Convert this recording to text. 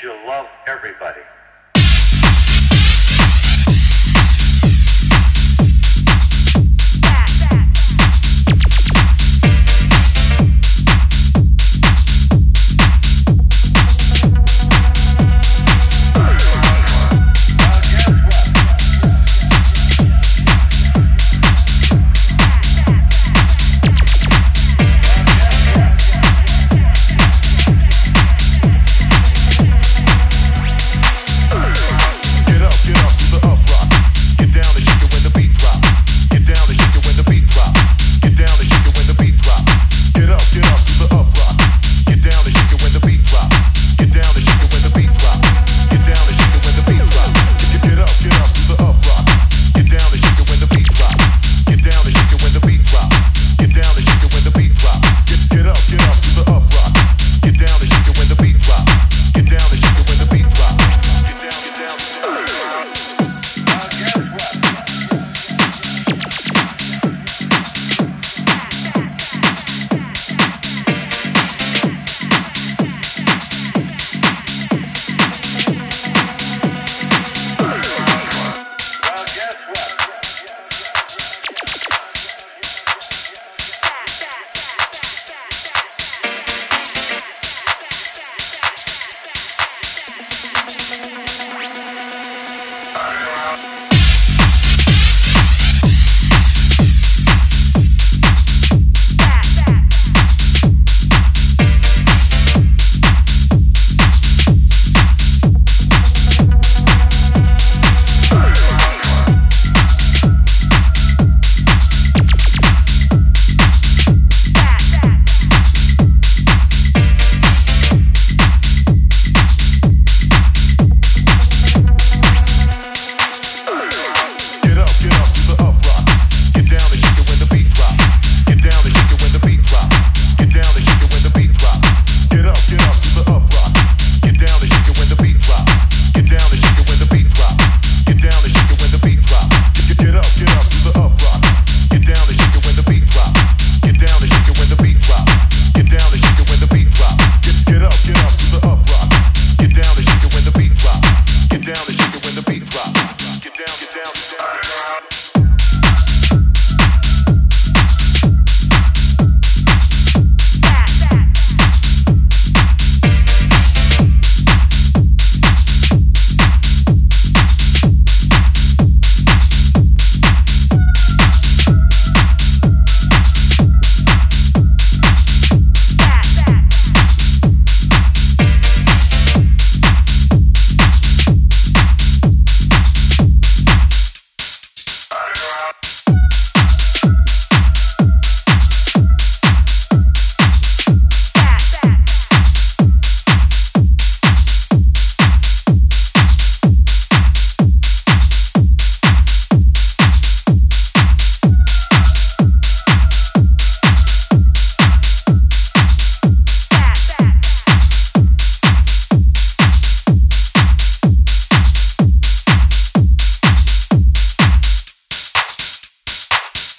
she'll love everybody.